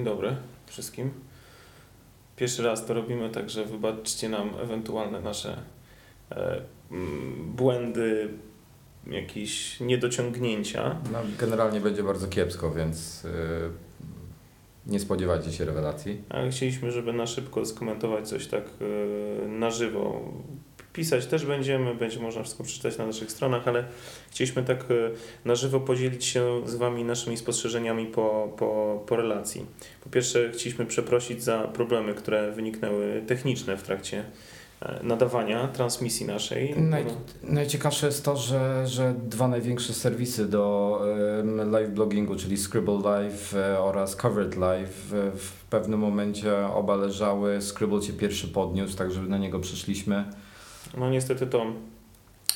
Dzień dobry wszystkim. Pierwszy raz to robimy, także wybaczcie nam ewentualne nasze e, mm, błędy, jakieś niedociągnięcia. No, generalnie będzie bardzo kiepsko, więc yy, nie spodziewajcie się rewelacji. Ale chcieliśmy, żeby na szybko skomentować coś tak e, na żywo. Pisać też będziemy, będzie można wszystko przeczytać na naszych stronach, ale chcieliśmy tak e, na żywo podzielić się z Wami naszymi spostrzeżeniami po, po, po relacji. Po pierwsze, chcieliśmy przeprosić za problemy, które wyniknęły techniczne w trakcie e, nadawania, transmisji naszej. Naj, najciekawsze jest to, że, że dwa największe serwisy do live bloggingu, czyli Scribble Live e, oraz Covered Live, w pewnym momencie oba leżały. Scribble się pierwszy podniósł, tak żeby na niego przyszliśmy. No niestety to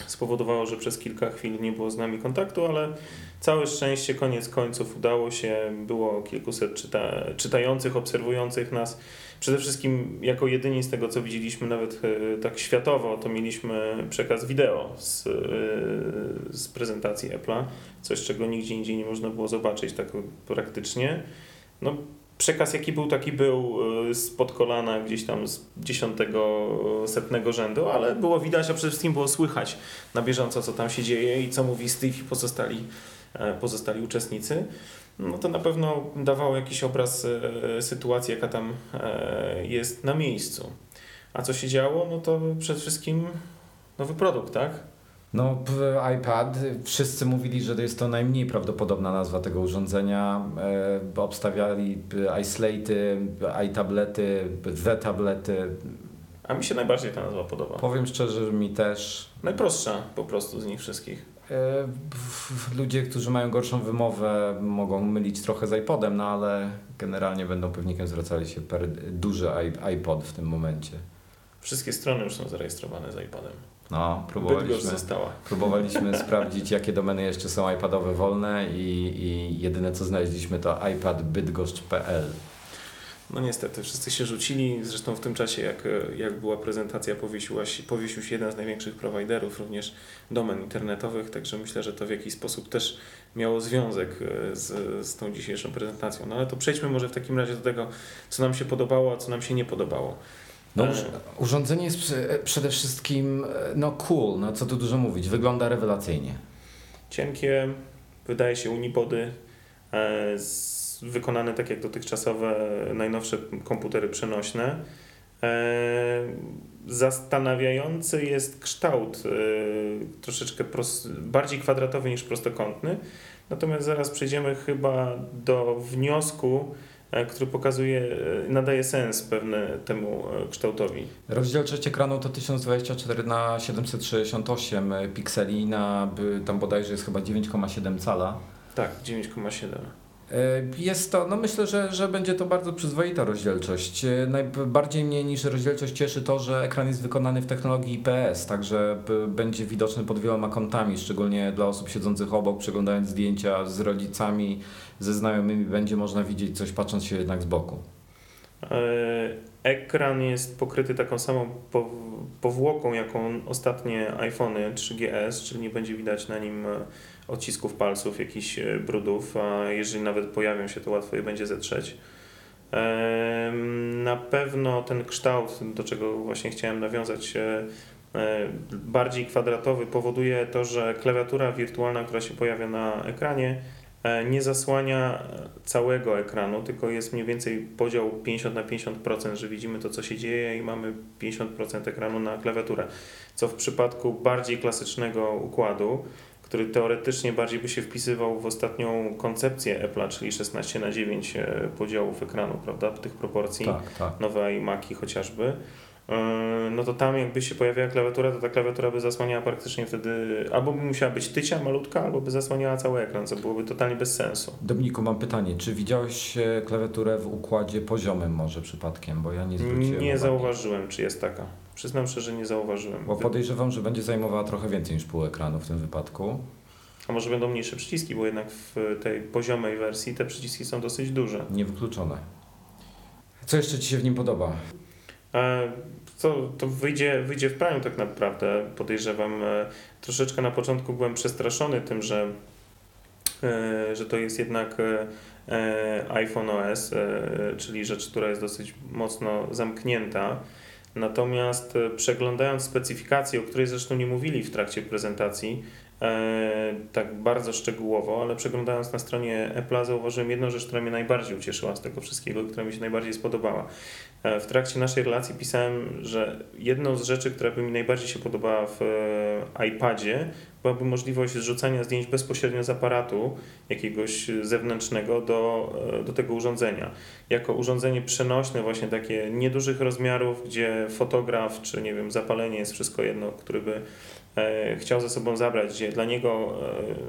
spowodowało, że przez kilka chwil nie było z nami kontaktu, ale całe szczęście koniec końców udało się. Było kilkuset czyta czytających, obserwujących nas. Przede wszystkim jako jedyni z tego, co widzieliśmy nawet e, tak światowo, to mieliśmy przekaz wideo z, e, z prezentacji Apple'a, coś czego nigdzie indziej nie można było zobaczyć tak praktycznie. No, przekaz jaki był, taki był y, spod kolana gdzieś tam z dziesiątego, setnego rzędu, ale było widać, a przede wszystkim było słychać na bieżąco, co tam się dzieje i co mówi Steve i pozostali, e, pozostali uczestnicy. No to na pewno dawało jakiś obraz e, sytuacji, jaka tam e, jest na miejscu. A co się działo? No to przede wszystkim nowy produkt, tak? No, iPad, wszyscy mówili, że to jest to najmniej prawdopodobna nazwa tego urządzenia. E, obstawiali iSlaty, iTablety, Z-tablety. A mi się najbardziej ta nazwa podoba. Powiem szczerze, że mi też. Najprostsza po prostu z nich wszystkich. E, ludzie, którzy mają gorszą wymowę, mogą mylić trochę z iPodem, no ale generalnie będą pewnikiem zwracali się per duży iPod w tym momencie. Wszystkie strony już są zarejestrowane z iPadem. No, próbowaliśmy, została. próbowaliśmy sprawdzić, jakie domeny jeszcze są iPadowe wolne i, i jedyne co znaleźliśmy to iPadbydgoszcz.pl. No niestety, wszyscy się rzucili. Zresztą w tym czasie, jak, jak była prezentacja, powiesiła się, powiesił się jeden z największych prowajderów, również domen internetowych, także myślę, że to w jakiś sposób też miało związek e, z, z tą dzisiejszą prezentacją. No ale to przejdźmy może w takim razie do tego, co nam się podobało, a co nam się nie podobało. No, urządzenie jest przede wszystkim no cool, no co tu dużo mówić, wygląda rewelacyjnie. Cienkie, wydaje się unipody, e, z, wykonane tak jak dotychczasowe najnowsze komputery przenośne. E, zastanawiający jest kształt, e, troszeczkę bardziej kwadratowy niż prostokątny. Natomiast zaraz przejdziemy chyba do wniosku, E, który pokazuje, e, nadaje sens pewne temu e, kształtowi. Rozdzielczość ekranu to 1024 na 768 pikseli na tam bodajże jest chyba 9,7 cala. Tak, 9,7. Jest to, no myślę, że, że będzie to bardzo przyzwoita rozdzielczość. Najbardziej mnie niż rozdzielczość cieszy to, że ekran jest wykonany w technologii IPS, także będzie widoczny pod wieloma kątami, szczególnie dla osób siedzących obok, przeglądając zdjęcia z rodzicami, ze znajomymi, będzie można widzieć coś patrząc się jednak z boku. E, ekran jest pokryty taką samą powłoką, jaką ostatnie iPhony 3GS, czyli nie będzie widać na nim e, odcisków palców, jakichś e, brudów, a jeżeli nawet pojawią się, to łatwo je będzie zetrzeć. Na pewno ten kształt, do czego właśnie chciałem nawiązać, bardziej kwadratowy powoduje to, że klawiatura wirtualna, która się pojawia na ekranie, nie zasłania całego ekranu, tylko jest mniej więcej podział 50 na 50%, że widzimy to, co się dzieje i mamy 50% ekranu na klawiaturę. Co w przypadku bardziej klasycznego układu, który teoretycznie bardziej by się wpisywał w ostatnią koncepcję Apple'a, czyli 16 na 9 e, podziałów ekranu, prawda, tych proporcji, tak, tak. nowe iMaki chociażby, e, no to tam jakby się pojawiała klawiatura, to ta klawiatura by zasłaniała praktycznie wtedy, albo by musiała być tycia malutka, albo by zasłaniała cały ekran, co byłoby totalnie bez sensu. Dominiku, mam pytanie, czy widziałeś e, klawiaturę w układzie poziomym może przypadkiem, bo ja nie zwróciłem Nie uwagi. zauważyłem, czy jest taka. Przyznam szczerze, nie zauważyłem. Bo podejrzewam, że będzie zajmowała trochę więcej niż pół ekranu w tym wypadku. A może będą mniejsze przyciski, bo jednak w tej poziomej wersji te przyciski są dosyć duże. Niewykluczone. Co jeszcze Ci się w nim podoba? E, to, to wyjdzie, wyjdzie w praniu tak naprawdę, podejrzewam. E, troszeczkę na początku byłem przestraszony tym, że e, że to jest jednak e, e, iPhone OS, e, czyli rzecz, która jest dosyć mocno zamknięta. Natomiast e, przeglądając specyfikację, o której zresztą nie mówili w trakcie prezentacji, e, tak bardzo szczegółowo, ale przeglądając na stronie Apple'a zauważyłem jedną rzecz, która mnie najbardziej ucieszyła z tego wszystkiego, która mi się najbardziej spodobała. E, W trakcie naszej relacji pisałem, że jedną z rzeczy, która by mi najbardziej się podobała w iPadzie, byłaby możliwość zrzucania zdjęć bezpośrednio z aparatu jakiegoś zewnętrznego do, e, do tego urządzenia. Jako urządzenie przenośne, właśnie takie niedużych rozmiarów, gdzie fotograf czy nie wiem, zapalenie jest wszystko jedno, który by e, chciał ze sobą zabrać, gdzie dla niego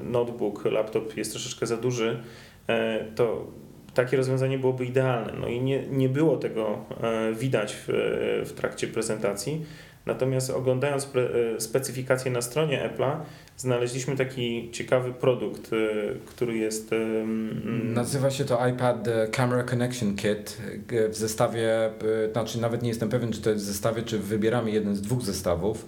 e, notebook, laptop jest troszeczkę za duży, to takie rozwiązanie byłoby idealne. No i nie, nie było tego widać w, w trakcie prezentacji. Natomiast oglądając specyfikację na stronie Apple'a, znaleźliśmy taki ciekawy produkt, e, który jest. e, mm, Nazywa się to iPad e, Camera Connection Kit. W zestawie, znaczy nawet nie jestem pewien, czy to jest w zestawie, czy wybieramy jeden z dwóch zestawów.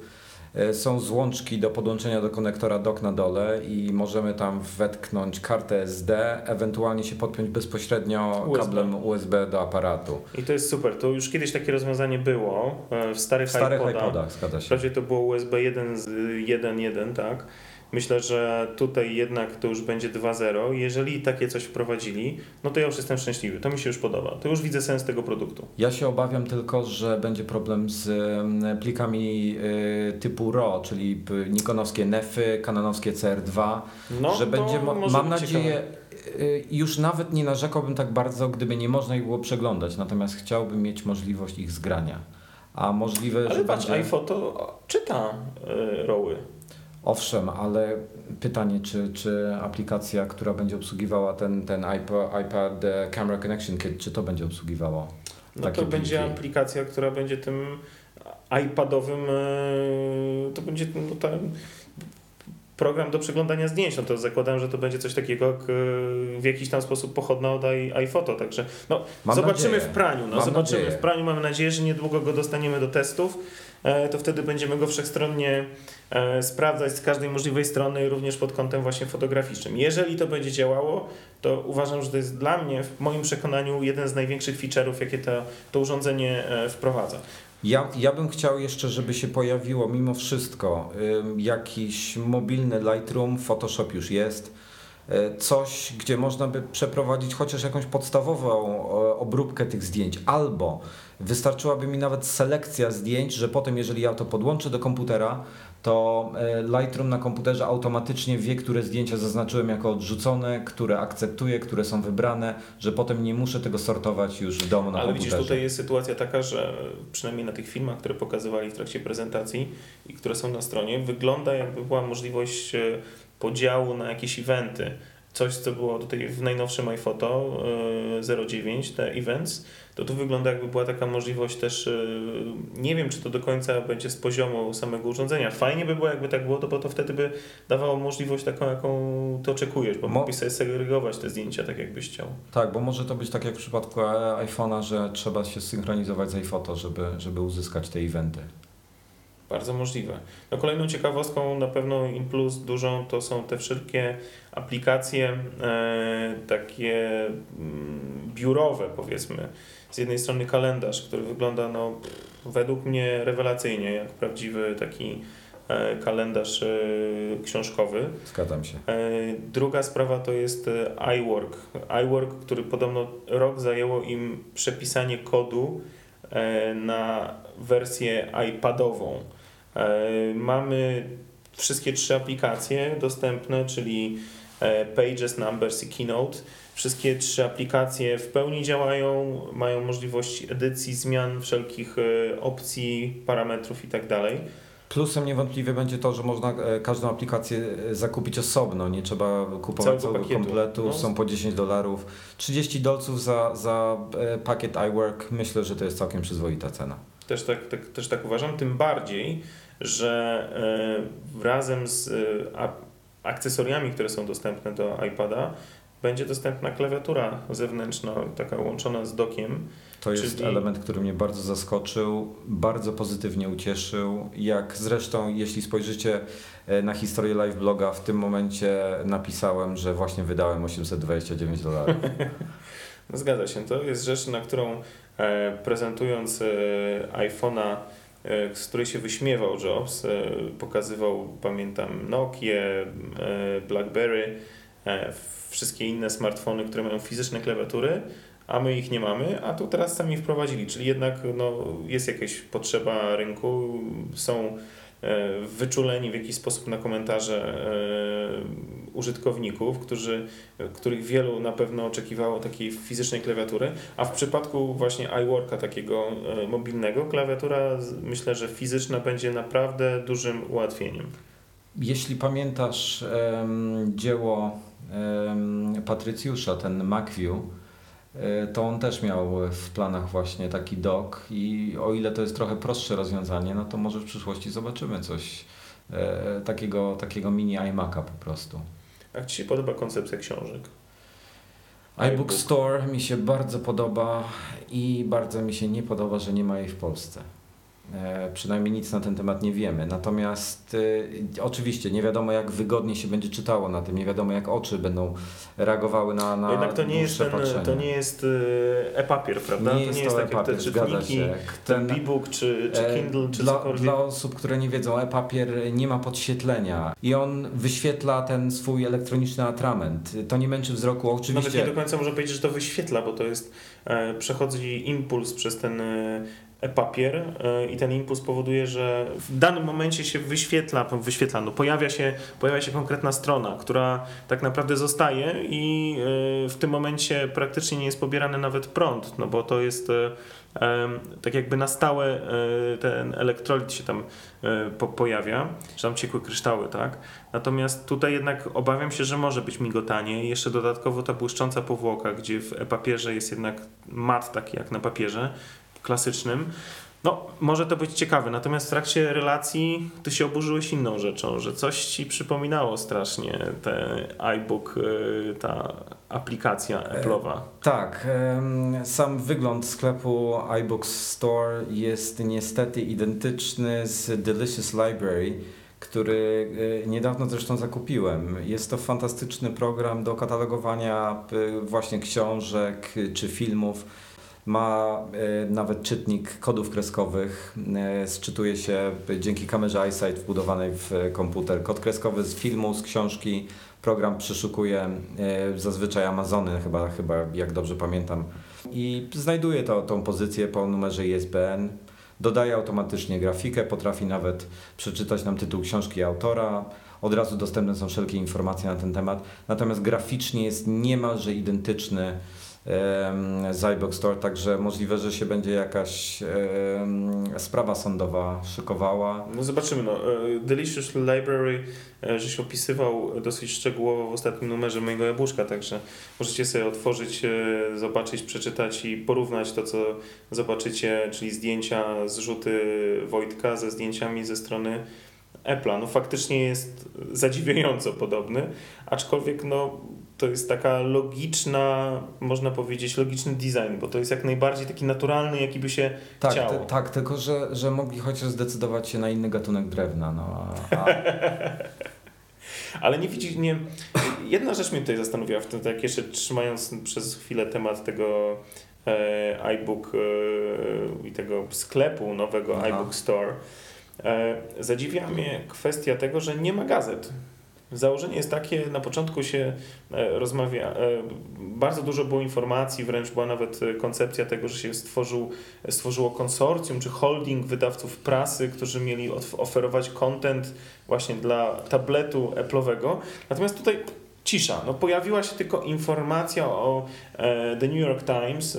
E, Są złączki do podłączenia do konektora dock na dole i możemy tam wetknąć kartę SD, ewentualnie się podpiąć bezpośrednio USB. kablem USB do aparatu. I to jest super. To już kiedyś takie rozwiązanie było e, w starych, W starych iPodach. iPodach, zgadza się. Wprawdzie to było USB 1.1.1, tak? Myślę, że tutaj jednak to już będzie 2.0. Jeżeli takie coś wprowadzili, no to ja już jestem szczęśliwy. To mi się już podoba. To już widzę sens tego produktu. Ja się obawiam tylko, że będzie problem z em, plikami y, typu RAW, czyli p- nikonowskie NEFy, kanonowskie CR2, No, że będzie, mam nadzieję, y, już nawet nie narzekałbym tak bardzo, gdyby nie można ich było przeglądać, natomiast chciałbym mieć możliwość ich zgrania. A możliwe, Ale że patrz, będzie... iPhoto czyta y, roły. Owszem, ale pytanie, czy, czy aplikacja, która będzie obsługiwała ten, ten iPad, iPad e, Camera Connection Kit, czy to będzie obsługiwało? No to będzie pliki. aplikacja, która będzie tym iPadowym, e, to będzie no, ten program do przeglądania zdjęć. No to zakładam, że to będzie coś takiego jak e, w jakiś tam sposób pochodna od iPhoto. Także no, Mam zobaczymy nadzieję. w praniu. No, Mam zobaczymy nadzieję. w praniu. Mamy nadzieję, że niedługo go dostaniemy do testów. E, To wtedy będziemy go wszechstronnie e, sprawdzać z każdej możliwej strony, również pod kątem właśnie fotograficznym. Jeżeli to będzie działało, to uważam, że to jest dla mnie, w moim przekonaniu, jeden z największych feature'ów, jakie to, to urządzenie e, wprowadza. Ja, ja bym chciał jeszcze, żeby się pojawiło mimo wszystko jakiś mobilny Lightroom, Photoshop już jest, coś, gdzie można by przeprowadzić chociaż jakąś podstawową obróbkę tych zdjęć, albo wystarczyłaby mi nawet selekcja zdjęć, że potem jeżeli ja to podłączę do komputera, to e, Lightroom na komputerze automatycznie wie, które zdjęcia zaznaczyłem jako odrzucone, które akceptuję, które są wybrane, że potem nie muszę tego sortować już w domu na Ale komputerze. widzisz, tutaj jest sytuacja taka, że przynajmniej na tych filmach, które pokazywali w trakcie prezentacji i które są na stronie, wygląda jakby była możliwość e, podziału na jakieś eventy. Coś, co było tutaj w najnowszym iPhoto e, 09, te events, to tu wygląda jakby była taka możliwość też, e, nie wiem czy to do końca będzie z poziomu samego urządzenia. Fajnie by było jakby tak było, to bo to wtedy by dawało możliwość taką, jaką ty oczekujesz, bo Mo- mógłbyś sobie segregować te zdjęcia tak jakbyś chciał. Tak, bo może to być tak jak w przypadku e, iPhone'a, że trzeba się synchronizować z iPhoto, żeby, żeby uzyskać te eventy. Bardzo możliwe. No kolejną ciekawostką na pewno in plus dużą to są te wszelkie aplikacje e, takie mm, biurowe powiedzmy. Z jednej strony kalendarz, który wygląda no, według mnie rewelacyjnie, jak prawdziwy taki e, kalendarz e, książkowy. Zgadzam się. E, Druga sprawa to jest iWork. iWork, który podobno rok zajęło im przepisanie kodu na wersję iPadową. Mamy wszystkie trzy aplikacje dostępne, czyli Pages, Numbers i Keynote. Wszystkie trzy aplikacje w pełni działają, mają możliwość edycji, zmian wszelkich e, opcji, parametrów itd. Plusem niewątpliwie będzie to, że można e, każdą aplikację e, zakupić osobno, nie trzeba kupować Całego całego kompletu, No. są po 10 dolarów. 30 dolców za, za pakiet iWork, myślę, że to jest całkiem przyzwoita cena. Też tak, tak, też tak uważam, tym bardziej, że razem z akcesoriami, które są dostępne do iPada, będzie dostępna klawiatura zewnętrzna, taka łączona z dokiem. To jest Czyli- element, który mnie bardzo zaskoczył, bardzo pozytywnie ucieszył. Jak zresztą, jeśli spojrzycie e, na historię live bloga, w tym momencie napisałem, że właśnie wydałem 829 dolarów. No, zgadza się, to jest rzecz, na którą e, prezentując e, iPhone'a, z której się wyśmiewał Jobs, pokazywał, pamiętam, Nokia, BlackBerry, wszystkie inne smartfony, które mają fizyczne klawiatury, a my ich nie mamy, a tu teraz sami wprowadzili, czyli jednak no, jest jakaś potrzeba rynku, są e, wyczuleni w jakiś sposób na komentarze e, użytkowników, którzy, których wielu na pewno oczekiwało takiej fizycznej klawiatury, a w przypadku właśnie iWorka takiego e, mobilnego, klawiatura myślę, że fizyczna będzie naprawdę dużym ułatwieniem. Jeśli pamiętasz em, dzieło Patrycjusza, ten MacView, to on też miał w planach właśnie taki dock i o ile to jest trochę prostsze rozwiązanie, no to może w przyszłości zobaczymy coś e, takiego, takiego mini iMac'a po prostu. Jak Ci się podoba koncepcja książek? iBook Store mi się bardzo podoba i bardzo mi się nie podoba, że nie ma jej w Polsce. E, przynajmniej nic na ten temat nie wiemy. Natomiast e, oczywiście nie wiadomo, jak wygodnie się będzie czytało na tym, nie wiadomo, jak oczy będą reagowały na, na Jednak to nie jest, ten, to nie jest e, e-papier, prawda? Nie to nie jest to te e-papier, zgadza czytniki, ten Ten- e-book czy, czy E, Kindle, czy dla, cokolwiek. dla osób, które nie wiedzą, e-papier nie ma podświetlenia i on wyświetla ten swój elektroniczny atrament. To nie męczy wzroku, Nawet nie oczywiście. do końca można powiedzieć, że to wyświetla, bo to jest, przechodzi impuls przez ten e-papier e, i ten impuls powoduje, że w danym momencie się wyświetla, wyświetla no, pojawia, się, pojawia się konkretna strona, która tak naprawdę zostaje i e, w tym momencie praktycznie nie jest pobierany nawet prąd, no bo to jest e, tak jakby na stałe ten elektrolit się tam po, pojawia, czy tam ciekłe kryształy, tak? Natomiast tutaj jednak obawiam się, że może być migotanie. Jeszcze dodatkowo ta błyszcząca powłoka, gdzie w papierze jest jednak mat taki jak na papierze klasycznym. No, może to być ciekawe, natomiast w trakcie relacji ty się oburzyłeś inną rzeczą, że coś ci przypominało strasznie te iBook, y, ta aplikacja Apple'owa. Tak, em, sam wygląd sklepu iBooks Store jest niestety identyczny z Delicious Library, który e, niedawno zresztą zakupiłem. Jest to fantastyczny program do katalogowania e, właśnie książek e, czy filmów. Ma e, nawet czytnik kodów kreskowych. E, Sczytuje się dzięki kamerze EyeSight wbudowanej w e, komputer kod kreskowy z filmu, z książki. Program przeszukuje zazwyczaj Amazony, chyba, chyba jak dobrze pamiętam. I znajduje to, tą pozycję po numerze ISBN. Dodaje automatycznie grafikę, potrafi nawet przeczytać nam tytuł książki autora. Od razu dostępne są wszelkie informacje na ten temat. Natomiast graficznie jest niemalże identyczny em, z iBook Store, także możliwe, że się będzie jakaś sprawa sądowa szykowała. No zobaczymy. No. E, Delicious Library e, żeś opisywał dosyć szczegółowo w ostatnim numerze mojego jabłuszka, także możecie sobie otworzyć, e, zobaczyć, przeczytać i porównać to, co zobaczycie, czyli zdjęcia, zrzuty Wojtka ze zdjęciami ze strony Apple'a. No faktycznie jest zadziwiająco podobny, aczkolwiek no to jest taka logiczna, można powiedzieć, logiczny design, bo to jest jak najbardziej taki naturalny, jaki by się Tak, chciało. te, tak tylko że, że mogli chociaż zdecydować się na inny gatunek drewna. No, a, a, Ale nie widzi, nie. Jedna rzecz mnie tutaj zastanowiła w tym, tak jeszcze trzymając przez chwilę temat tego e, iBook e, i tego sklepu nowego Aha. iBook Store. E, zadziwia mnie kwestia tego, że nie ma gazet. Założenie jest takie, na początku się e, rozmawia, e, bardzo dużo było informacji, wręcz była nawet e, koncepcja tego, że się stworzył, stworzyło konsorcjum czy holding wydawców prasy, którzy mieli of- oferować content właśnie dla tabletu Apple'owego. Natomiast tutaj cisza. No, pojawiła się tylko informacja o The New York Times,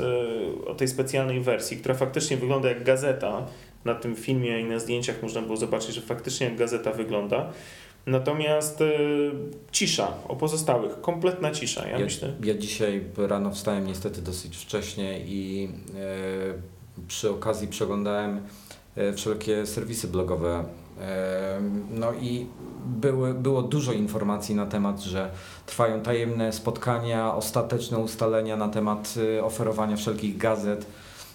o tej specjalnej wersji, która faktycznie wygląda jak gazeta. Na tym filmie i na zdjęciach można było zobaczyć, że faktycznie jak gazeta wygląda. Natomiast e, cisza o pozostałych, kompletna cisza, ja, ja, myślę. ja dzisiaj rano wstałem niestety dosyć wcześnie i e, przy okazji przeglądałem e, wszelkie serwisy blogowe. Em, No i były, było dużo informacji na temat, że trwają tajemne spotkania, ostateczne ustalenia na temat y, oferowania wszelkich gazet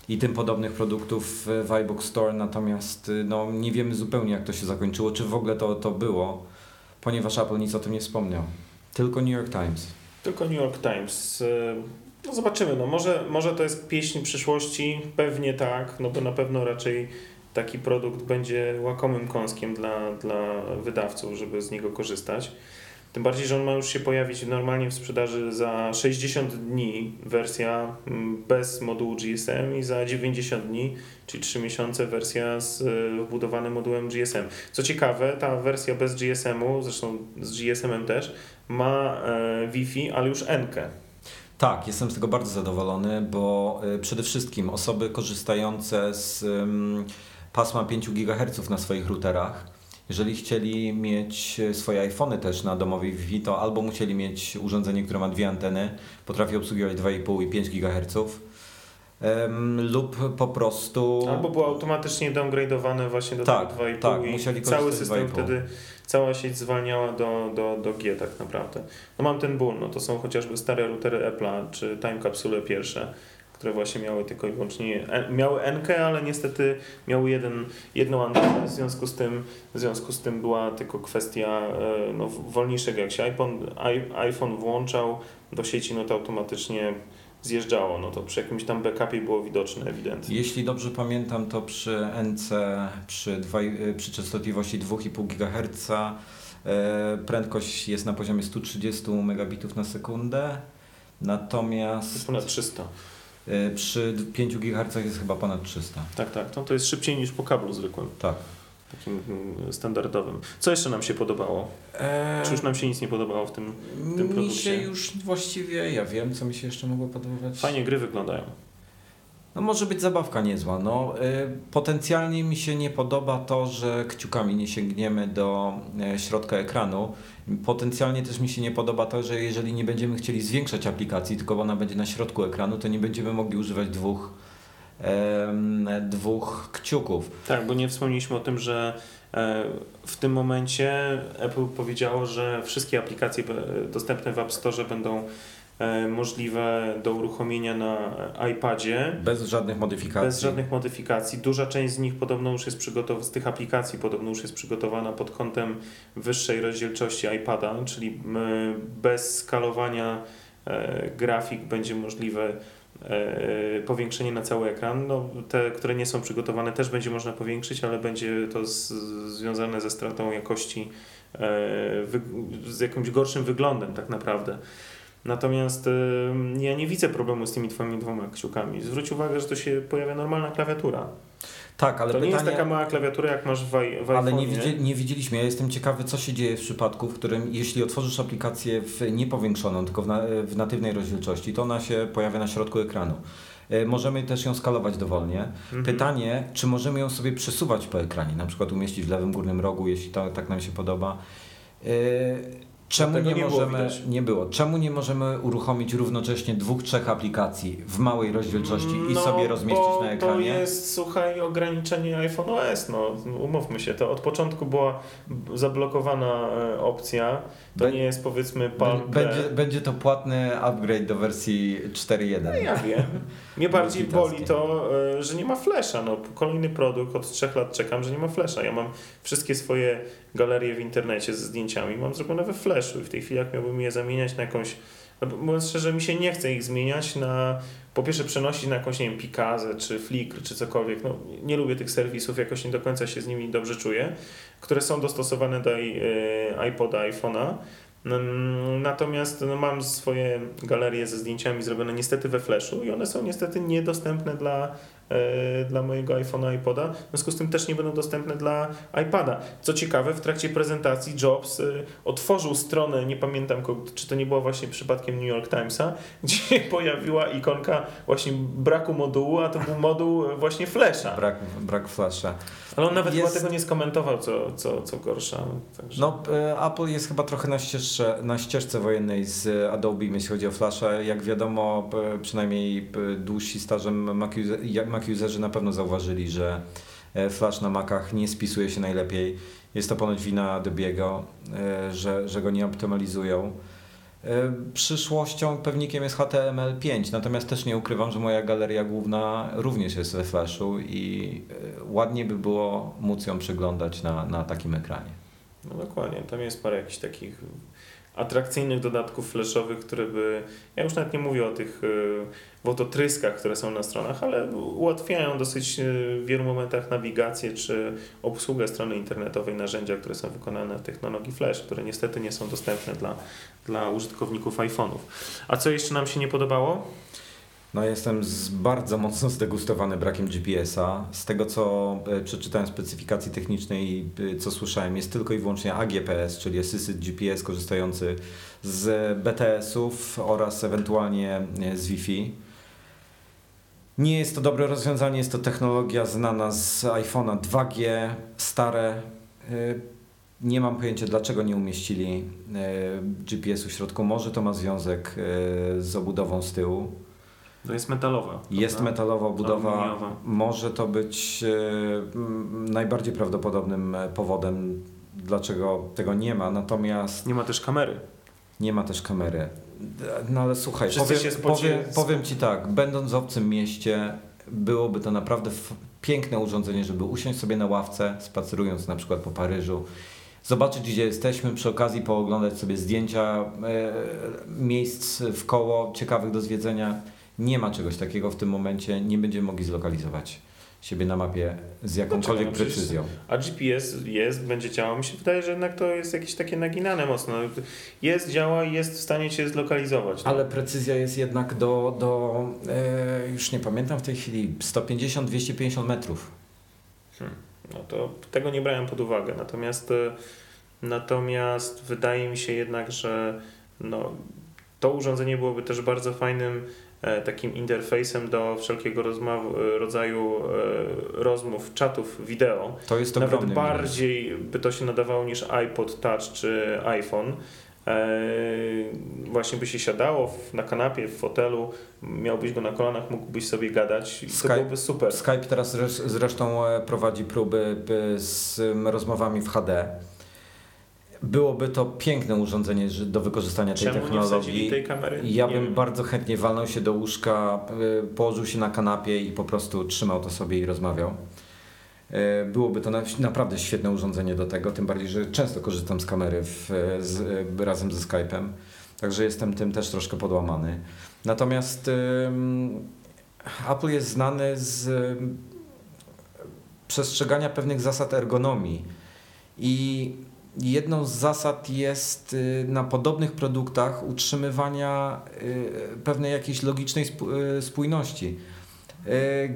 i tym podobnych produktów w iBook Store, natomiast y, no, nie wiemy zupełnie jak to się zakończyło, czy w ogóle to, to było, ponieważ Apple nic o tym nie wspomniał. Tylko New York Times. Tylko New York Times. Y, No zobaczymy, no może, może to jest pieśń przyszłości, pewnie tak, no bo na pewno raczej taki produkt będzie łakomym kąskiem dla, dla wydawców, żeby z niego korzystać. Tym bardziej, że on ma już się pojawić normalnie w sprzedaży za 60 dni wersja mm, bez modułu GSM i za 90 dni, czyli 3 miesiące wersja z y, wbudowanym modułem GSM. Co ciekawe, ta wersja bez GSM-u, zresztą z GSM-em też, ma e, Wi-Fi, ale już N-kę. Tak, jestem z tego bardzo zadowolony, bo y, przede wszystkim osoby korzystające z ym, pasma 5 GHz na swoich routerach, jeżeli chcieli mieć swoje iPhony też na domowej Wi-Fi, to albo musieli mieć urządzenie, które ma dwie anteny, potrafi obsługiwać 2,5 i 5 GHz, lub po prostu... Albo było automatycznie downgrade'owane właśnie do Tak, tego 2,5 tak, i musieli cały system 2,5. wtedy, cała sieć zwalniała do, do, do G tak naprawdę. No mam ten ból, no to są chociażby stare routery Apple'a, czy Time Capsule pierwsze, które właśnie miały tylko i wyłącznie, e, miały NK, ale niestety miały jeden, jedną antenę, w związku z tym, w związku z tym była tylko kwestia e, no, wolniejszego, jak się iPhone, iPhone włączał do sieci, no to automatycznie zjeżdżało, no to przy jakimś tam backupie było widoczne ewidentnie. Jeśli dobrze pamiętam, to przy NC przy, dwa, y, przy częstotliwości 2,5 GHz e, prędkość jest na poziomie 130 megabitów na sekundę, To natomiast jest ponad 300. e, przy 5 GHz jest chyba ponad 300. Tak, tak. To, to jest szybciej niż po kablu zwykłym, Tak. takim mm, standardowym. Co jeszcze nam się podobało? Czy już nam się nic nie podobało w tym? tym mi produkcie? się już właściwie, ja wiem, co mi się jeszcze mogło podobać. Fajnie gry wyglądają. No może być zabawka niezła. No, y, potencjalnie mi się nie podoba to, że kciukami nie sięgniemy do e, środka ekranu. Potencjalnie też mi się nie podoba to, że jeżeli nie będziemy chcieli zwiększać aplikacji, tylko ona będzie na środku ekranu, to nie będziemy mogli używać dwóch, dwóch kciuków. Tak, bo nie wspomnieliśmy o tym, że e, w tym momencie Apple powiedziało, że wszystkie aplikacje e, dostępne w App Store będą możliwe do uruchomienia na iPadzie. Bez żadnych modyfikacji. Bez żadnych modyfikacji. Duża część z nich podobno już jest przygotowana, z tych aplikacji podobno już jest przygotowana pod kątem wyższej rozdzielczości iPada, czyli bez skalowania e, grafik będzie możliwe e, powiększenie na cały ekran. No, te, które nie są przygotowane też będzie można powiększyć, ale będzie to z, związane ze stratą jakości, e, z jakimś gorszym wyglądem tak naprawdę. Natomiast ja nie widzę problemu z tymi twoimi dwoma kciukami. Zwróć uwagę, że to się pojawia normalna klawiatura. Tak, ale to nie pytanie... jest taka mała klawiatura, jak masz w, w Ale nie, widzi, nie widzieliśmy. Ja jestem ciekawy, co się dzieje w przypadku, w którym jeśli otworzysz aplikację w niepowiększoną, tylko w, na, w natywnej rozdzielczości, to ona się pojawia na środku ekranu. E, Możemy też ją skalować dowolnie. Mhm. Pytanie, czy możemy ją sobie przesuwać po ekranie, na przykład umieścić w lewym górnym rogu, jeśli to, tak nam się podoba. Czemu nie, nie było możemy, widać. nie było, czemu nie możemy uruchomić równocześnie dwóch, trzech aplikacji w małej rozdzielczości i No, sobie rozmieścić na To ekranie? jest, słuchaj, ograniczenie iPhone OS. No, umówmy się, to od początku była zablokowana e, opcja. To Bę- nie jest powiedzmy Będzie, będzie to płatny upgrade do wersji 4.1. No ja wiem. Mnie bardziej boli to, e, że nie ma flasha. No, kolejny produkt, od trzech lat czekam, że nie ma flasha. Ja mam wszystkie swoje galerie w internecie ze zdjęciami, mam zrobione we flashu i w tej chwili jak miałbym je zamieniać na jakąś, no, bo mówiąc szczerze, mi się nie chce ich zmieniać na, po pierwsze przenosić na jakąś, nie wiem, Pikazę, czy Flickr, czy cokolwiek. No, nie lubię tych serwisów, jakoś nie do końca się z nimi dobrze czuję, które są dostosowane do e, iPoda, iPhone'a. Natomiast no, mam swoje galerie ze zdjęciami zrobione niestety we Flashu i one są niestety niedostępne dla, dla mojego iPhone'a, iPoda. W związku z tym też nie będą dostępne dla iPada. Co ciekawe, w trakcie prezentacji Jobs e, otworzył stronę, nie pamiętam, czy to nie było właśnie przypadkiem New York Timesa, gdzie się pojawiła ikonka właśnie braku modułu, a to był moduł e, właśnie Flasha. Brak, brak flasha. Ale on nawet Jest- chyba tego nie skomentował, co, co, co gorsza. Także... No, e, Apple jest chyba trochę na ścieżce, na ścieżce wojennej z Adobe, jeśli chodzi o flasha. Jak wiadomo, przynajmniej dłużsi stażem Mac, user, Mac userzy na pewno zauważyli, że e, flash na Macach nie spisuje się najlepiej. Jest to ponoć wina Adobe'ego, e, że, że go nie optymalizują. E, Przyszłością pewnikiem jest HTML5, natomiast też nie ukrywam, że moja galeria główna również jest we Flashu i ładnie by było móc ją przeglądać na, na takim ekranie. No dokładnie, tam jest parę jakichś takich atrakcyjnych dodatków flashowych, które by, ja już nawet nie mówię o tych y, wodotryskach, które są na stronach, ale ułatwiają dosyć y, w wielu momentach nawigację czy obsługę strony internetowej, narzędzia, które są wykonane w technologii flash, które niestety nie są dostępne dla, dla użytkowników iPhone'ów. A co jeszcze nam się nie podobało? No jestem z, bardzo mocno zdegustowany brakiem GPS-a. Z tego co e, przeczytałem specyfikacji technicznej e, co słyszałem, jest tylko i wyłącznie AGPS, czyli Assisted GPS korzystający z BTS-ów oraz ewentualnie e, z Wi-Fi. Nie jest to dobre rozwiązanie, jest to technologia znana z iPhone'a 2G, stare. Nie mam pojęcia, dlaczego nie umieścili GPS-u w środku. Może to ma związek z obudową z tyłu. To jest metalowa. Jest prawda? metalowa obudowa. Aluminiowa. Może to być e, najbardziej prawdopodobnym e, powodem, dlaczego tego nie ma. Natomiast Nie ma też kamery. nie ma też kamery. No ale słuchaj, powiem, powiem, powiem Ci tak, będąc w obcym mieście, byłoby to naprawdę piękne urządzenie, żeby usiąść sobie na ławce, spacerując na przykład po Paryżu, zobaczyć gdzie jesteśmy, przy okazji pooglądać sobie zdjęcia e, miejsc w koło ciekawych do zwiedzenia. Nie ma czegoś takiego w tym momencie, nie będziemy mogli zlokalizować siebie na mapie z jakąkolwiek no precyzją. A GPS jest, będzie działał. Mi się wydaje, że jednak to jest jakieś takie naginane mocno. Jest, działa i jest w stanie cię zlokalizować. No. Ale precyzja jest jednak do, do e, już nie pamiętam w tej chwili, 150-250 metrów. No to tego nie brałem pod uwagę. Natomiast, e, natomiast wydaje mi się jednak, że no, to urządzenie byłoby też bardzo fajnym takim interfejsem do wszelkiego e, rodzaju e, rozmów, czatów wideo. To jest Nawet ogromny minus. bardziej by to się nadawało niż iPod Touch czy iPhone. Właśnie by się siadało na kanapie, w fotelu, miałbyś go na kolanach, mógłbyś sobie gadać i to Skype- byłoby super. Skype teraz zresz- zresztą e, prowadzi próby e, z rozmowami w HD. Byłoby to piękne urządzenie do wykorzystania tej Czemu technologii. tej kamery? Ja Nie bym wiem. bardzo chętnie walnął się do łóżka, y, położył się na kanapie i po prostu trzymał to sobie i rozmawiał. Y, Byłoby to na, naprawdę świetne urządzenie do tego, tym bardziej, że często korzystam z kamery w, z, y, razem ze Skype'em, także jestem tym też troszkę podłamany. Natomiast Apple jest znany z przestrzegania pewnych zasad ergonomii i jedną z zasad jest y, na podobnych produktach utrzymywania y, pewnej jakiejś logicznej y, spójności.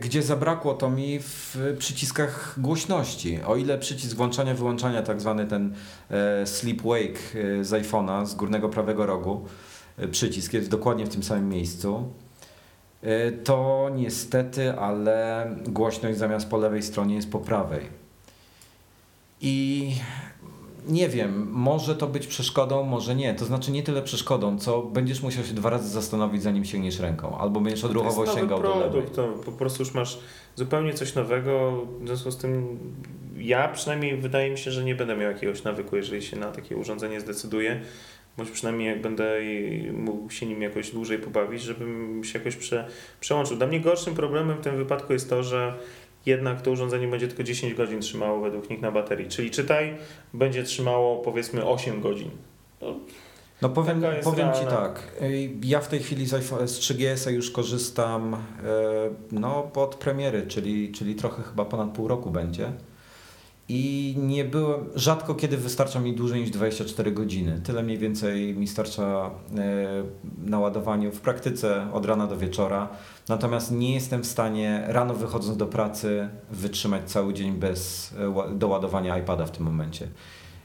Gdzie zabrakło to mi w przyciskach głośności. O ile przycisk włączania, wyłączania, tak zwany ten e, sleep wake z iPhone'a, z górnego prawego rogu, przycisk jest dokładnie w tym samym miejscu, to niestety, ale głośność zamiast po lewej stronie jest po prawej. I nie wiem, może to być przeszkodą, może nie. To znaczy nie tyle przeszkodą, co będziesz musiał się dwa razy zastanowić, zanim sięgniesz ręką, albo będziesz odruchowo to sięgał do lewej. to po prostu już masz zupełnie coś nowego, w związku z tym ja przynajmniej wydaje mi się, że nie będę miał jakiegoś nawyku, jeżeli się na takie urządzenie zdecyduję, bądź przynajmniej jak będę mógł się nim jakoś dłużej pobawić, żebym się jakoś prze, przełączył. Dla mnie gorszym problemem w tym wypadku jest to, że jednak to urządzenie będzie tylko 10 godzin trzymało według nich na baterii, czyli czytaj, będzie trzymało powiedzmy 8 godzin. No powiem, Taka jest powiem Ci tak, y, ja w tej chwili z, z 3GS-a już korzystam e, no, pod premiery, czyli, czyli trochę chyba ponad pół roku będzie. I nie byłem, rzadko kiedy wystarcza mi dłużej niż 24 godziny. Tyle mniej więcej mi starcza e, na ładowaniu w praktyce od rana do wieczora. Natomiast nie jestem w stanie rano wychodząc do pracy wytrzymać cały dzień bez e, ła- doładowania iPada w tym momencie.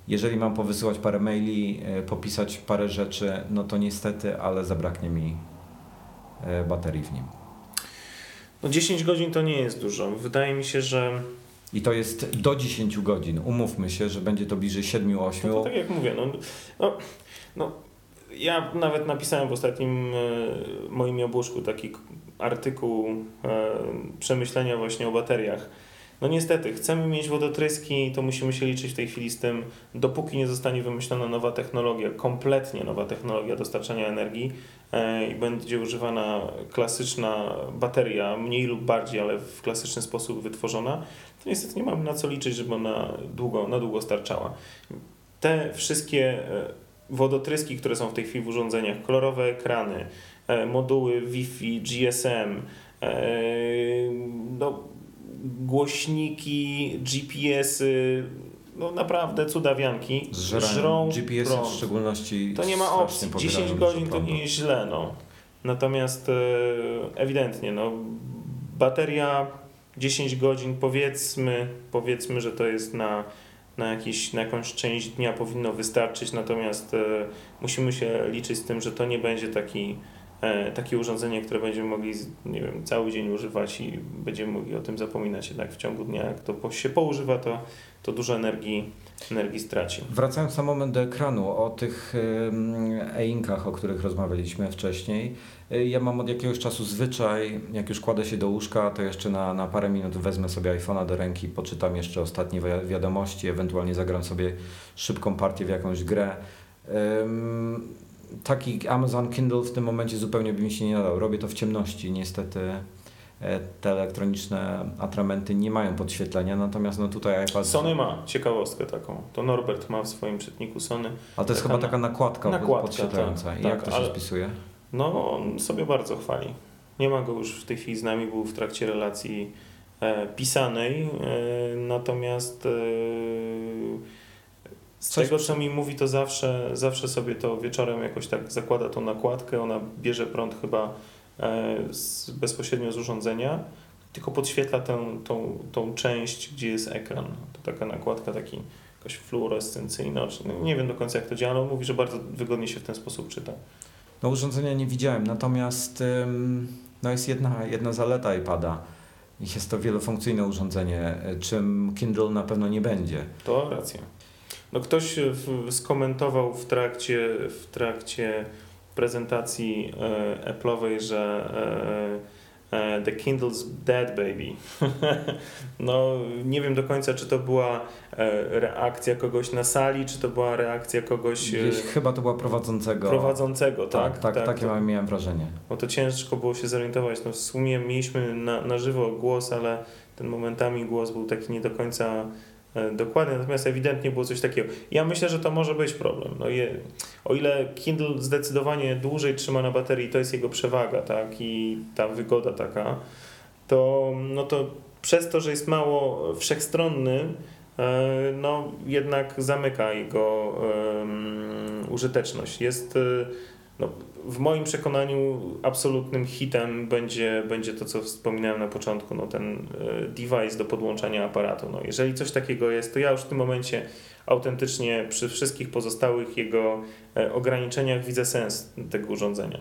Jeżeli mam powysyłać parę maili, e, popisać parę rzeczy, no to niestety, ale zabraknie mi e, baterii w nim. No 10 godzin to nie jest dużo. Wydaje mi się, że I to jest do 10 godzin. Umówmy się, że będzie to bliżej 7-8. No tak jak mówię, no, no, no, ja nawet napisałem w ostatnim e, moim jabłuszku taki artykuł e, przemyślenia właśnie o bateriach. No niestety, chcemy mieć wodotryski, to musimy się liczyć w tej chwili z tym, dopóki nie zostanie wymyślona nowa technologia, kompletnie nowa technologia dostarczania energii e, i będzie używana klasyczna bateria, mniej lub bardziej, ale w klasyczny sposób wytworzona, to niestety nie mamy na co liczyć, żeby ona długo, na długo starczała. Te wszystkie e, wodotryski, które są w tej chwili w urządzeniach, kolorowe ekrany, e, moduły Wi-Fi, GSM, e, no, głośniki, GPS-y, no naprawdę cudawianki, Zżerają żrą GPS prąd. w szczególności. To nie ma opcji. pobierają 10 dużo godzin to nie jest źle, no. Natomiast ewidentnie, no, bateria 10 godzin, powiedzmy, powiedzmy, że to jest na, na, jakiś, na jakąś część dnia powinno wystarczyć, natomiast e, musimy się liczyć z tym, że to nie będzie taki, e, takie urządzenie, które będziemy mogli, nie wiem, cały dzień używać i będziemy mogli o tym zapominać jednak w ciągu dnia. Jak to się poużywa, to, to dużo energii, energii straci. Wracając na moment do ekranu, o tych e-inkach, o których rozmawialiśmy wcześniej. Y, Ja mam od jakiegoś czasu zwyczaj, jak już kładę się do łóżka, to jeszcze na, na parę minut wezmę sobie iPhone'a do ręki, poczytam jeszcze ostatnie wi- wiadomości, ewentualnie zagram sobie szybką partię w jakąś grę. Taki Amazon Kindle w tym momencie zupełnie by mi się nie nadał. Robię to w ciemności. Niestety e, te elektroniczne atramenty nie mają podświetlenia, natomiast no tutaj iPad... Sony ma ciekawostkę taką. To Norbert ma w swoim czytniku Sony. Ale to jest Taka chyba taka nakładka, nakładka, podświetlająca. tak, I jak tak, to się ale- spisuje? No, on sobie bardzo chwali. Nie ma go już w tej chwili z nami, był w trakcie relacji e, pisanej, e, natomiast e, z Coś tego, co mi mówi, to zawsze, zawsze sobie to wieczorem jakoś tak zakłada tą nakładkę, ona bierze prąd chyba e, z, bezpośrednio z urządzenia, tylko podświetla tę, tą, tą część, gdzie jest ekran. To taka nakładka, taki jakaś fluorescencyjna, czy- no, nie wiem do końca jak to działa, ale mówi, że bardzo wygodnie się w ten sposób czyta. No urządzenia nie widziałem, natomiast no jest jedna, jedna zaleta iPada. Jest to wielofunkcyjne urządzenie, y, czym Kindle na pewno nie będzie. To racja. No ktoś w, skomentował w trakcie, w trakcie prezentacji e, Apple'owej, że e, e, The Kindle's dead baby. no nie wiem do końca, czy to była reakcja kogoś na sali, czy to była reakcja kogoś Gdzieś chyba to była prowadzącego. prowadzącego, tak? tak, tak, takie to- miałem wrażenie. bo to ciężko było się zorientować. No w sumie mieliśmy na, na żywo głos, ale ten momentami głos był taki nie do końca e, dokładny, natomiast ewidentnie było coś takiego. Ja myślę, że to może być problem. No je, o ile Kindle zdecydowanie dłużej trzyma na baterii, to jest jego przewaga, tak, i ta wygoda taka, to, no to przez to, że jest mało wszechstronny, e, no jednak zamyka jego em, użyteczność. Jest e, no, w moim przekonaniu absolutnym hitem będzie, będzie to, co wspominałem na początku, no, ten e, device do podłączania aparatu. No, jeżeli coś takiego jest, to ja już w tym momencie autentycznie przy wszystkich pozostałych jego e, ograniczeniach widzę sens tego urządzenia.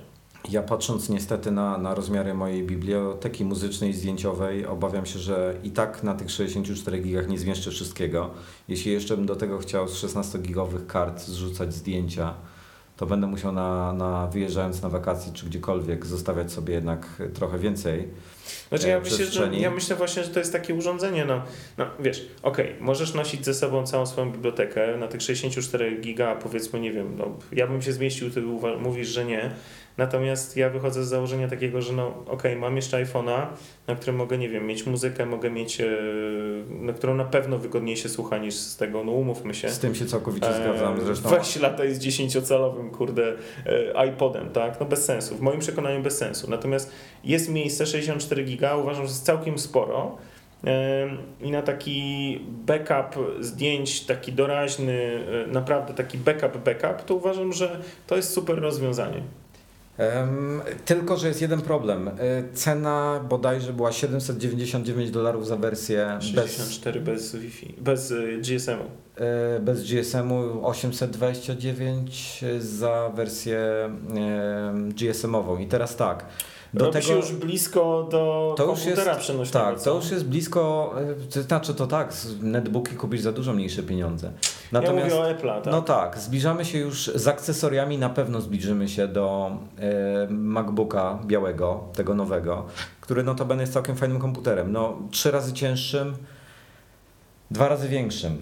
Ja patrząc niestety na, na rozmiary mojej biblioteki muzycznej i zdjęciowej, obawiam się, że i tak na tych 64 gigach nie zmieszczę wszystkiego. Jeśli jeszcze bym do tego chciał z 16-gigowych kart zrzucać zdjęcia, to będę musiał na, na wyjeżdżając na wakacje czy gdziekolwiek zostawiać sobie jednak trochę więcej. Znaczy e, ja myślę, że, ja myślę właśnie, że to jest takie urządzenie, no, no wiesz, okej, możesz nosić ze sobą całą swoją bibliotekę na tych 64 giga, powiedzmy, nie wiem, no, ja bym się zmieścił, ty mówisz, że nie, natomiast ja wychodzę z założenia takiego, że no okej, mam jeszcze iPhone'a, na którym mogę, nie wiem, mieć muzykę, mogę mieć, e, na którą na pewno wygodniej się słucha niż z tego, no umówmy się. Z tym się całkowicie zgadzam. Eee, Zresztą Weź lata jest 10-calowym, kurde, e, iPodem, tak? No bez sensu. W moim przekonaniu bez sensu. Natomiast jest miejsce 64 giga, uważam, że jest całkiem sporo. Em, I na taki backup zdjęć, taki doraźny, e, naprawdę taki backup, backup, to uważam, że to jest super rozwiązanie. Tylko, że jest jeden problem. E, Cena bodajże była 799 dolarów za wersję bez, 64 bez Wi-Fi, bez e, GSM-u. e, bez GSM-u, 829 za wersję GSM-ową. I teraz tak. Do Robi tego, się już blisko do To już komputera jest- przenośnego. tak, co? to już jest blisko, e, znaczy to tak, z- netbooki kupisz za dużo mniejsze pieniądze. ja Natomiast mówię o Apple'a, tak? No tak, zbliżamy się już z akcesoriami, na pewno zbliżymy się do e, MacBooka białego, tego nowego, który notabene jest całkiem fajnym komputerem. No, trzy razy cięższym, Dwa razy większym.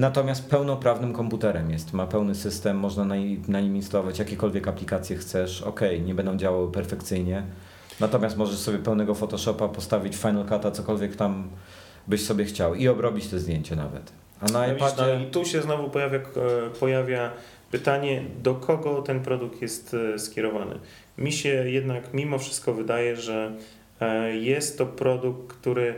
Natomiast pełnoprawnym komputerem jest. Ma pełny system, można na, na nim instalować jakiekolwiek aplikacje chcesz. Ok, nie będą działały perfekcyjnie. Natomiast możesz sobie pełnego Photoshopa postawić, Final Cut'a, cokolwiek tam byś sobie chciał i obrobić te zdjęcie nawet. A na No, no iPadzie... I tu się znowu pojawia, e, pojawia pytanie, do kogo ten produkt jest e, skierowany. Mi się jednak mimo wszystko wydaje, że e, jest to produkt, który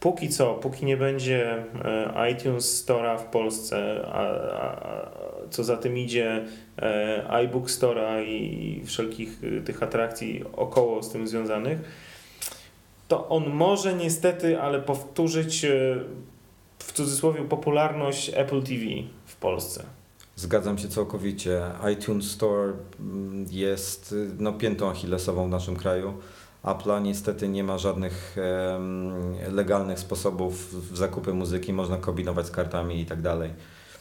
póki co, póki nie będzie e, iTunes Store'a w Polsce, a, a, co za tym idzie e, iBook Store'a i wszelkich e, tych atrakcji około z tym związanych, to on może niestety, ale powtórzyć w cudzysłowie popularność Apple TV w Polsce. Zgadzam się całkowicie. iTunes Store mm, jest no, piętą achillesową w naszym kraju. Apple'a niestety nie ma żadnych legalnych sposobów w zakupy muzyki, można kombinować z kartami i tak dalej.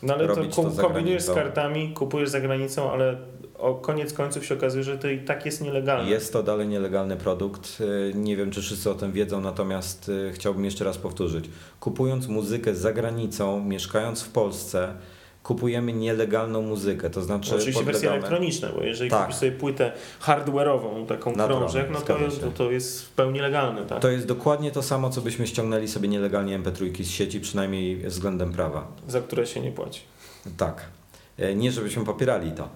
No ale to, Robić to za kombinujesz z kartami, kupujesz za granicą, ale o koniec końców się okazuje, że to i tak jest nielegalne. Jest to dalej nielegalny produkt. Y, Nie wiem, czy wszyscy o tym wiedzą, natomiast y, chciałbym jeszcze raz powtórzyć. Kupując muzykę za granicą, mieszkając w Polsce, kupujemy nielegalną muzykę, to znaczy Oczywiście wersje podlegamy- elektroniczne, bo jeżeli Tak. kupisz sobie płytę hardware'ową, taką Naturalnie, krążek, no to, się. to, to jest w pełni legalne, tak? To jest dokładnie to samo, co byśmy ściągnęli sobie nielegalnie MP3 z sieci, przynajmniej względem prawa. Za które się nie płaci. Tak. E, Nie, żebyśmy popierali to.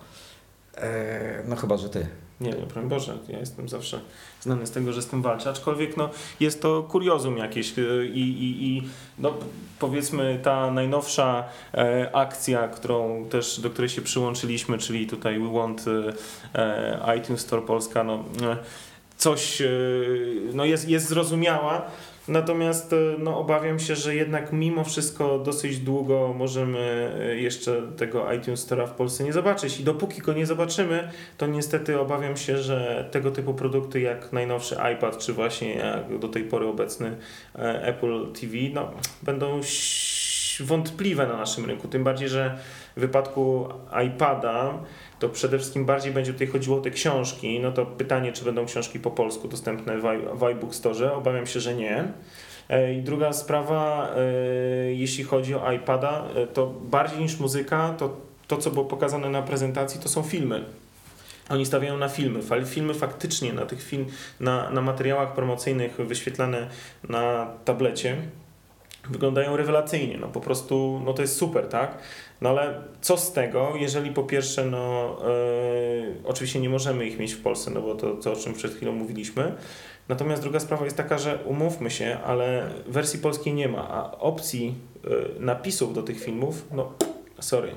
E, No chyba, że ty. Nie, nie, broń Boże, ja jestem zawsze znany z tego, że z tym walczę, aczkolwiek no, jest to kuriozum jakieś y, i, i, i no, powiedzmy ta najnowsza e, akcja, którą też, do której się przyłączyliśmy, czyli tutaj We Want e, e, iTunes Store Polska, no, e, coś e, no, jest, jest zrozumiała, Natomiast e, no, obawiam się, że jednak mimo wszystko dosyć długo możemy e, jeszcze tego iTunes Store'a w Polsce nie zobaczyć. I dopóki go nie zobaczymy, to niestety obawiam się, że tego typu produkty jak najnowszy iPad, czy właśnie jak do tej pory obecny e, Apple TV, no, będą wątpliwe na naszym rynku. Tym bardziej, że w wypadku iPada to przede wszystkim bardziej będzie tutaj chodziło o te książki. No to pytanie, czy będą książki po polsku dostępne w, i- w iBook Store. Obawiam się, że nie. E, I druga sprawa, e, jeśli chodzi o iPada, e, to bardziej niż muzyka, to to, co było pokazane na prezentacji, to są filmy. Oni stawiają na filmy. Fal- Filmy faktycznie na tych film, na, na materiałach promocyjnych wyświetlane na tablecie wyglądają rewelacyjnie. No po prostu, no to jest super, tak? No ale co z tego, jeżeli po pierwsze, no e, oczywiście nie możemy ich mieć w Polsce, no bo to, to o czym przed chwilą mówiliśmy. Natomiast druga sprawa jest taka, że umówmy się, ale wersji polskiej nie ma, a opcji e, napisów do tych filmów, no sorry,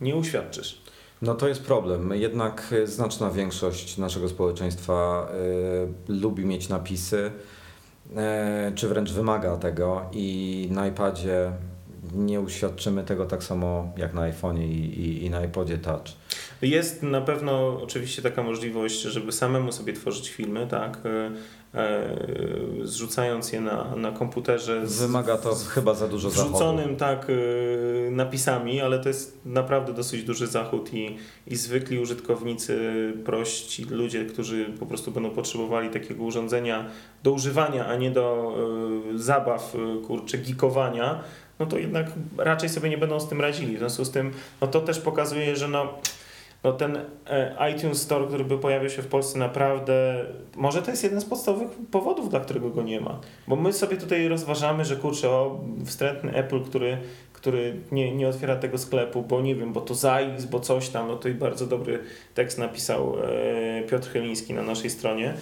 nie uświadczysz. No to jest problem. Jednak znaczna większość naszego społeczeństwa e, lubi mieć napisy, czy wręcz wymaga tego i na iPadzie nie uświadczymy tego tak samo jak na iPhone'ie i, i, i na iPodzie Touch. Jest na pewno oczywiście taka możliwość, żeby samemu sobie tworzyć filmy, tak? E, e, zrzucając je na, na komputerze. Z, Wymaga to z chyba za dużo zachodu. wrzuconym tak e, napisami, ale to jest naprawdę dosyć duży zachód i, i zwykli użytkownicy, prości ludzie, którzy po prostu będą potrzebowali takiego urządzenia do używania, a nie do e, zabaw, e, kurczę, gikowania, no to jednak raczej sobie nie będą z tym radzili. W związku z tym, no to też pokazuje, że no no ten e, iTunes Store, który by pojawił się w Polsce naprawdę, może to jest jeden z podstawowych powodów, dla którego go nie ma. Bo my sobie tutaj rozważamy, że kurczę, o, wstrętny Apple, który, który nie, nie otwiera tego sklepu, bo nie wiem, bo to za X, bo coś tam, no to i bardzo dobry tekst napisał e, Piotr Chyliński na naszej stronie.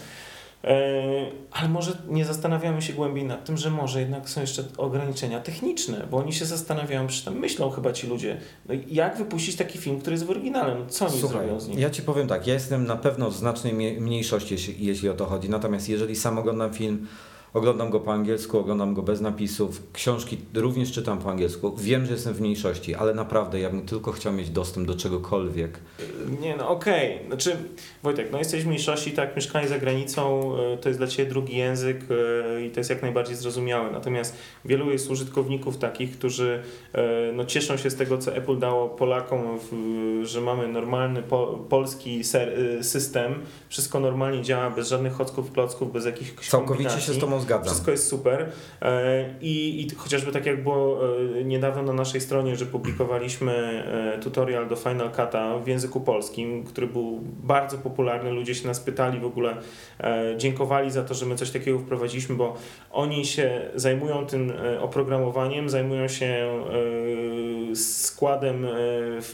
E, Ale może nie zastanawiamy się głębiej nad tym, że może jednak są jeszcze ograniczenia techniczne, bo oni się zastanawiają, przy tym myślą chyba ci ludzie, no jak wypuścić taki film, który jest w oryginale, no co oni Słuchaj, zrobią z nim? ja ci powiem tak, ja jestem na pewno w znacznej mniejszości, jeśli, jeśli o to chodzi. Natomiast jeżeli sam oglądam film, oglądam go po angielsku, oglądam go bez napisów, książki również czytam po angielsku, wiem, że jestem w mniejszości, ale naprawdę ja bym tylko chciał mieć dostęp do czegokolwiek. Nie, no okej. Znaczy, Wojtek, no jesteś w mniejszości, tak, mieszkanie za granicą e, to jest dla Ciebie drugi język e, i to jest jak najbardziej zrozumiałe. Natomiast wielu jest użytkowników takich, którzy e, no, cieszą się z tego, co Apple dało Polakom, że mamy normalny po, polski system, wszystko normalnie działa, bez żadnych chocków, klocków, bez jakichś Całkowicie kombinacji. się z Tobą zgadzam. Wszystko jest super. E, I, I chociażby tak jak było e, niedawno na naszej stronie, że publikowaliśmy e, tutorial do Final Cut'a w języku polskim, który był bardzo popularny. Ludzie się nas pytali w ogóle, dziękowali za to, że my coś takiego wprowadziliśmy, bo oni się zajmują tym oprogramowaniem, zajmują się składem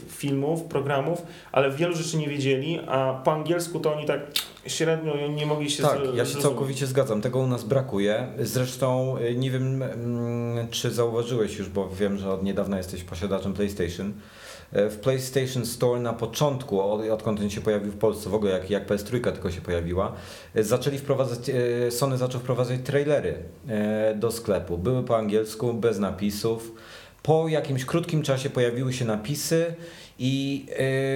filmów, programów, ale wielu rzeczy nie wiedzieli, a po angielsku to oni tak średnio nie mogli się Tak, ja się całkowicie zgadzam. Tego u nas brakuje. Zresztą y, nie wiem, mm, czy zauważyłeś już, bo wiem, że od niedawna jesteś posiadaczem PlayStation. Y, w PlayStation Store na początku, odkąd on się pojawił w Polsce, w ogóle jak, jak PS3 tylko się pojawiła, y, zaczęli wprowadzać, Sony zaczął wprowadzać trailery do sklepu. Były po angielsku, bez napisów. Po jakimś krótkim czasie pojawiły się napisy i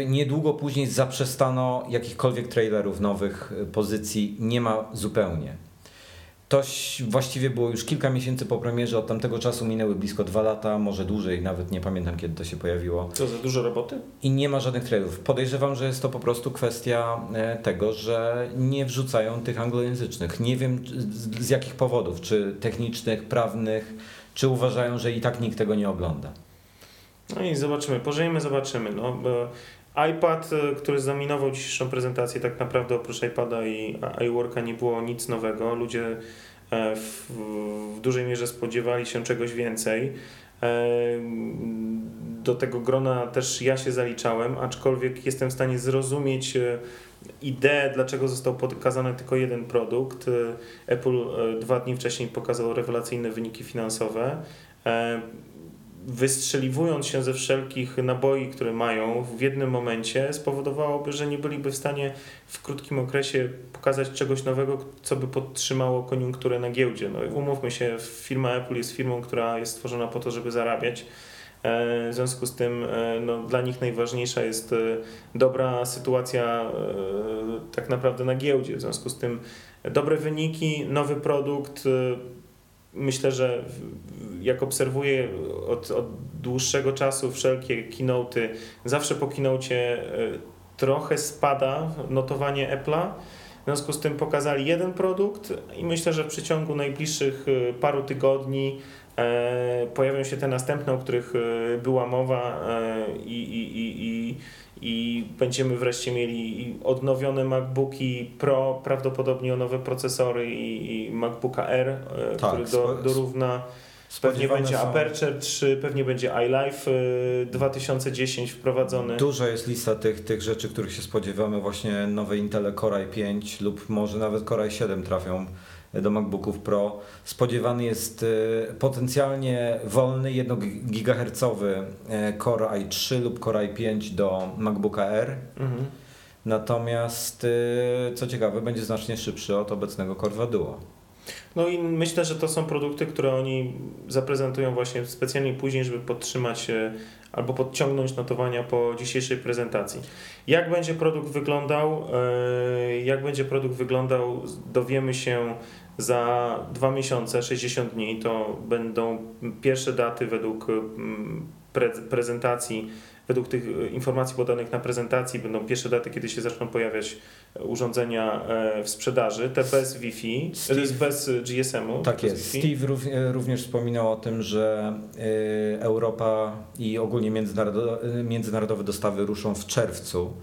y, niedługo później zaprzestano jakichkolwiek trailerów nowych y, pozycji, nie ma zupełnie. To właściwie było już kilka miesięcy po premierze, od tamtego czasu minęły blisko dwa lata, może dłużej, nawet nie pamiętam kiedy to się pojawiło. Co za dużo roboty? I nie ma żadnych trailerów. Podejrzewam, że jest to po prostu kwestia e, tego, że nie wrzucają tych anglojęzycznych. Nie wiem z jakich powodów, czy technicznych, prawnych, czy uważają, że i tak nikt tego nie ogląda. No i zobaczymy, pożyjemy, zobaczymy. No, iPad, e, który zaminował dzisiejszą prezentację, tak naprawdę oprócz iPada i iWorka nie było nic nowego. Ludzie e, w, w dużej mierze spodziewali się czegoś więcej. E, do tego grona też ja się zaliczałem, aczkolwiek jestem w stanie zrozumieć ideę, dlaczego został pokazany tylko jeden produkt. Apple dwa dni wcześniej pokazał rewelacyjne wyniki finansowe wystrzeliwując się ze wszelkich naboi, które mają w jednym momencie, spowodowałoby, że nie byliby w stanie w krótkim okresie pokazać czegoś nowego, co by podtrzymało koniunkturę na giełdzie. No, umówmy się, firma Apple jest firmą, która jest stworzona po to, żeby zarabiać. E, w związku z tym e, no, dla nich najważniejsza jest e, dobra sytuacja tak naprawdę na giełdzie. W związku z tym dobre wyniki, nowy produkt, myślę, że jak obserwuję od, od dłuższego czasu wszelkie keynote'y, zawsze po keynote'cie e, trochę spada notowanie Apple'a. W związku z tym pokazali jeden produkt i myślę, że w przeciągu najbliższych e, paru tygodni e, pojawią się te następne, o których była mowa i, i, i, i i będziemy wreszcie mieli odnowione MacBooki Pro, prawdopodobnie o nowe procesory i, i MacBooka R, e, tak, który do, dorówna. Pewnie będzie są... Aperture 3, pewnie będzie iLife 2010 wprowadzony. Duża jest lista tych, tych rzeczy, których się spodziewamy. Właśnie nowe Intel Core i5 lub może nawet Core i7 trafią do MacBooków Pro. Spodziewany jest e, potencjalnie wolny 1 GHz e, Core i3 lub Core i5 do MacBooka R. Mhm. Natomiast e, co ciekawe, będzie znacznie szybszy od obecnego Core 2 Duo. No i myślę, że to są produkty, które oni zaprezentują właśnie specjalnie później, żeby podtrzymać albo podciągnąć notowania po dzisiejszej prezentacji. Jak będzie produkt wyglądał? Jak będzie produkt wyglądał, dowiemy się za dwa miesiące, 60 dni, to będą pierwsze daty według mm, pre prezentacji, według tych e, informacji podanych na prezentacji, będą pierwsze daty, kiedy się zaczną pojawiać urządzenia e, w sprzedaży, te bez Wi-Fi, Steve, bez GSM-u. Tak jest. Steve e, również wspominał o tym, że Europa i ogólnie międzynarodowe dostawy ruszą w czerwcu.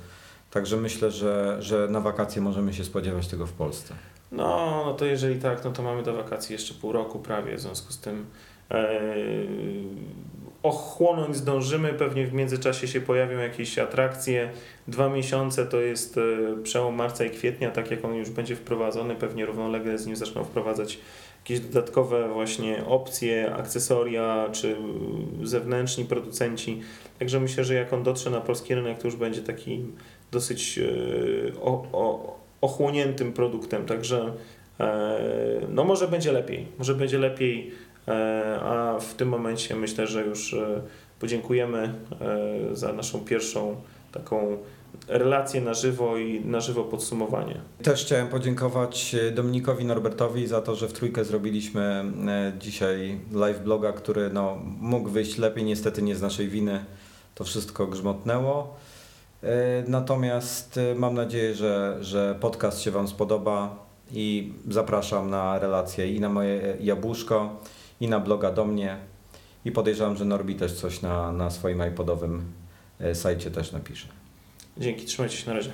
Także myślę, że, że na wakacje możemy się spodziewać tego w Polsce. No, no to jeżeli tak, no to mamy do wakacji jeszcze pół roku prawie, w związku z tym e, ochłonąć zdążymy, pewnie w międzyczasie się pojawią jakieś atrakcje. Dwa miesiące to jest e, przełom marca i kwietnia, tak jak on już będzie wprowadzony, pewnie równolegle z nim zaczną wprowadzać jakieś dodatkowe właśnie opcje, akcesoria czy zewnętrzni producenci. Także myślę, że jak on dotrze na polski rynek, to już będzie taki dosyć e, o, o, ochłoniętym produktem, także e, no może będzie lepiej, może będzie lepiej, e, a w tym momencie myślę, że już e, podziękujemy za naszą pierwszą taką relację na żywo i na żywo podsumowanie. Też chciałem podziękować Dominikowi Norbertowi za to, że w trójkę zrobiliśmy dzisiaj live bloga, który no, mógł wyjść lepiej, niestety nie z naszej winy to wszystko grzmotnęło. E, natomiast e, mam nadzieję, że, że podcast się Wam spodoba. i zapraszam na relacje i na moje jabłuszko, i na bloga do mnie. I podejrzewam, że Norbi też coś na, na swoim iPodowym e, sajcie też napisze. Dzięki, trzymajcie się na razie.